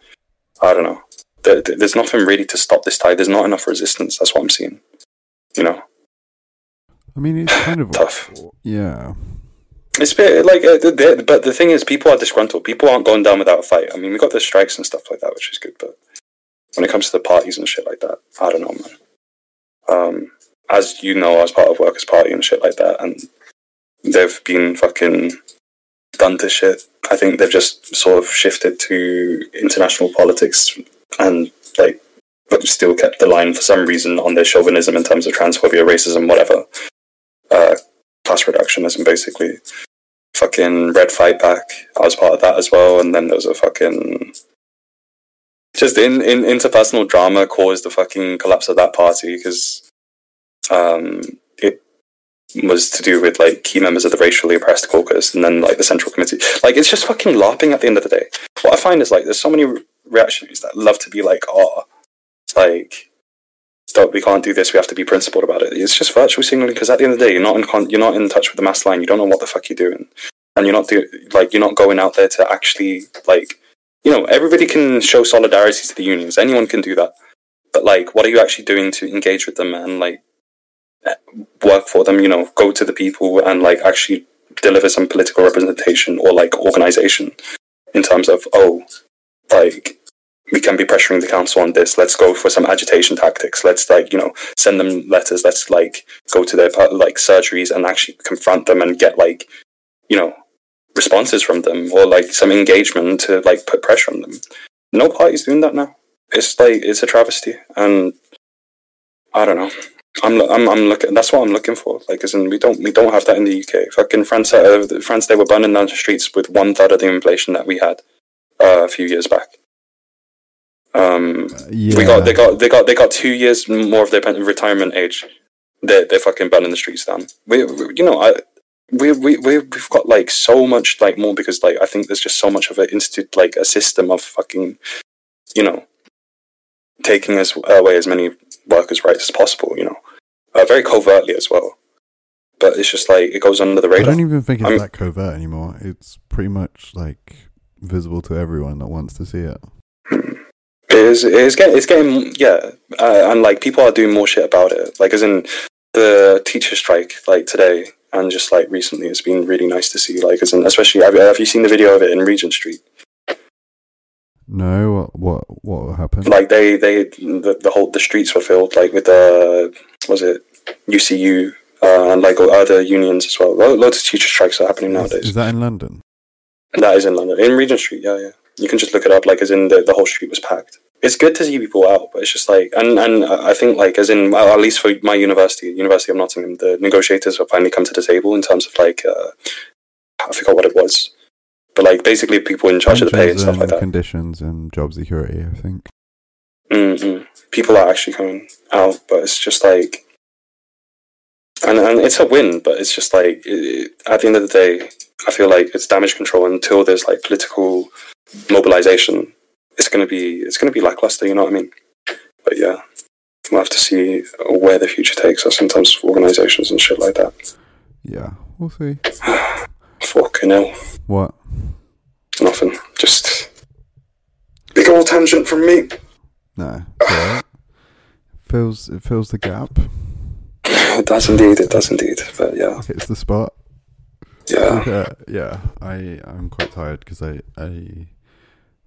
I don't know. There, there's nothing really to stop this tide. There's not enough resistance. That's what I'm seeing. You know. I mean, it's kind of tough. Yeah. It's a bit like, uh, the, the, but the thing is, people are disgruntled. People aren't going down without a fight. I mean, we got the strikes and stuff like that, which is good. But when it comes to the parties and shit like that, I don't know, man. Um, as you know, I was part of Workers' Party and shit like that, and they've been fucking done to shit. I think they've just sort of shifted to international politics and like, but still kept the line for some reason on their chauvinism in terms of transphobia, racism, whatever class reductionism, basically. Fucking Red Fight Back, I was part of that as well, and then there was a fucking just in, in interpersonal drama caused the fucking collapse of that party because um, it was to do with like key members of the racially oppressed caucus and then like the central committee. Like it's just fucking LARPing at the end of the day. What I find is like there's so many reactionaries that love to be like, oh, like stop, we can't do this. We have to be principled about it. It's just virtual signaling because at the end of the day, you're not in con- you're not in touch with the mass line. You don't know what the fuck you're doing, and you're not do- like you're not going out there to actually like you know, everybody can show solidarity to the unions. Anyone can do that. But like, what are you actually doing to engage with them and like work for them? You know, go to the people and like actually deliver some political representation or like organization in terms of oh, like we can be pressuring the council on this. Let's go for some agitation tactics. Let's like you know send them letters. Let's like go to their like surgeries and actually confront them and get like you know responses from them or like some engagement to like put pressure on them. No party's doing that now. It's like it's a travesty, and I don't know. I'm I'm I'm looking. That's what I'm looking for. Like, in, we don't we don't have that in the UK. Fucking France, uh, France, they were burning down the streets with one third of the inflation that we had uh, a few years back. Um, yeah. we got they got they got they got two years more of their retirement age. They're they're fucking burning the streets down. We, we you know I we we we we've got like so much like more because like I think there's just so much of an institute like a system of fucking you know taking as away as many workers' rights as possible. You know, uh, very covertly as well. But it's just like it goes under the radar. I don't even think it's I'm, that covert anymore. It's pretty much like visible to everyone that wants to see it. It is. It's getting. It's getting. Yeah, uh, and like people are doing more shit about it. Like as in the teacher strike, like today and just like recently, it's been really nice to see. Like as in, especially have, have you seen the video of it in Regent Street? No, what what what happened? Like they they the, the whole the streets were filled like with the was it UCU uh, and like other unions as well. Loads of teacher strikes are happening nowadays. Is, is that in London? That is in London, in Regent Street. Yeah, yeah. You can just look it up. Like as in the the whole street was packed. It's good to see people out, but it's just like and and I think like as in at least for my university, University of Nottingham, the negotiators have finally come to the table in terms of like uh, I forgot what it was but like basically people in charge of the pay and stuff like that. Conditions and job security, I think. Mm-hmm. People are actually coming out, but it's just like, and and it's a win, but it's just like it, at the end of the day, I feel like it's damage control until there's like political mobilization. It's gonna be it's gonna be lackluster. You know what I mean? But yeah, we'll have to see where the future takes us in terms of organizations and shit like that. Yeah, we'll see. Fucking hell. What? Nothing. Just big old tangent from me. No. fills it fills the gap. It does indeed. It does indeed. But yeah, hits the spot. Yeah. yeah, yeah. I I'm quite tired because I I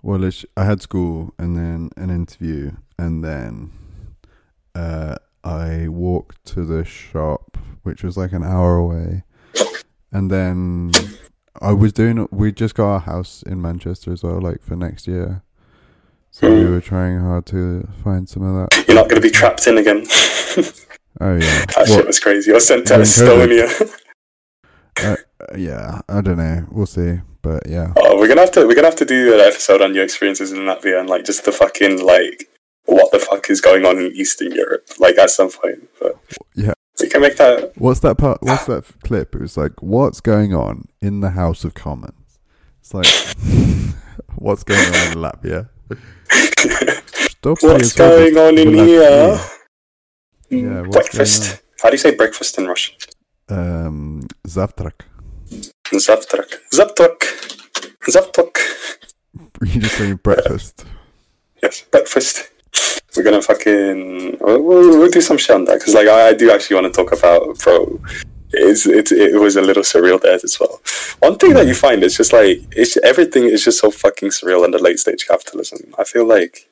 well I had school and then an interview and then uh I walked to the shop which was like an hour away and then I was doing. We just got a house in Manchester as well, like for next year. So mm. we were trying hard to find some of that. You're not going to be trapped in again. oh yeah, that what? shit was crazy. I was sent to Estonia. uh, yeah, I don't know. We'll see, but yeah. Oh, we're gonna have to. We're gonna have to do an episode on your experiences in Latvia and like just the fucking like what the fuck is going on in Eastern Europe, like at some point. But yeah, we can make that. What's that part? What's that clip? It was like, what's going on in the House of Commons? It's like, what's going on in Latvia? Stop what's going on in here? Yeah, breakfast. How do you say breakfast in Russian? Um, завтрак. Завтрак. Завтрак. Завтрак. You just saying breakfast. Yes, breakfast we're gonna fucking we'll, we'll, do some shit on that because like I, I, do actually want to talk about bro. It's, it, it was a little surreal there as well. One thing that you find is just like it's everything is just so fucking surreal under late stage capitalism. I feel like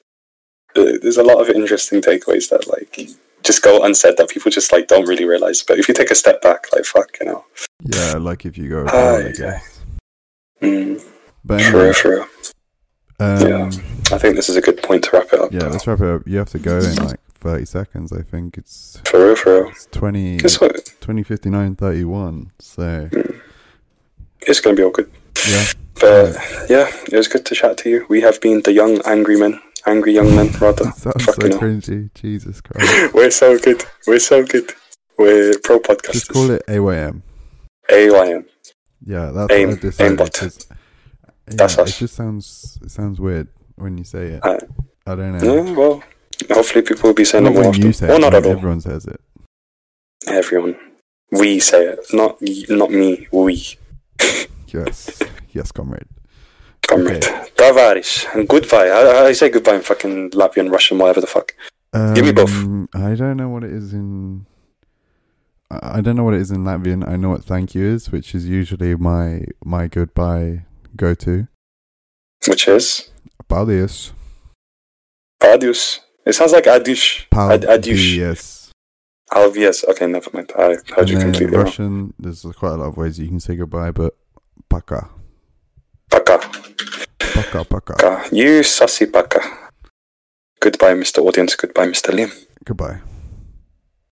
there's a lot of interesting takeaways that like just go unsaid that people just like don't really realize. But if you take a step back, like fuck, you know. Yeah, like if you go. Uh, I guess. Mm. But anyway, for real. Um, yeah, I think this is a good point to wrap it up. Yeah, let's wrap it up. You have to go in like 30 seconds, I think. It's for real, for real. It's 20, Guess what? 2059 31. So mm. it's going to be all good. Yeah. But yeah, it was good to chat to you. We have been the young angry men, angry young men, rather. that sounds so cringy. Jesus Christ. We're so good. We're so good. We're pro podcasters. Just call it AYM. AYM. Yeah, that's AIM, what I decided. That's yeah, us. It just sounds it sounds weird when you say it. Uh, I don't know. Yeah, well, hopefully people will be saying not it more often. You say well, it, not at all. Everyone says it. Everyone. We say it, not not me. We. yes, yes, comrade. Comrade. Tavaris. And goodbye. I, I say goodbye in fucking Latvian, Russian, whatever the fuck. Give me both. Um, I don't know what it is in. I don't know what it is in Latvian. I know what thank you is, which is usually my my goodbye go to. Which is Paldies. Adios. It sounds like adios. Ad- adios. Paldies. Alvias. Okay, never mind. I heard And you completely wrong. Russian, there's quite a lot of ways you can say goodbye, but paka. Paka. Paka, paka. You sussy paka. Goodbye, Mr. Audience. Goodbye, Mr. Liam. Goodbye.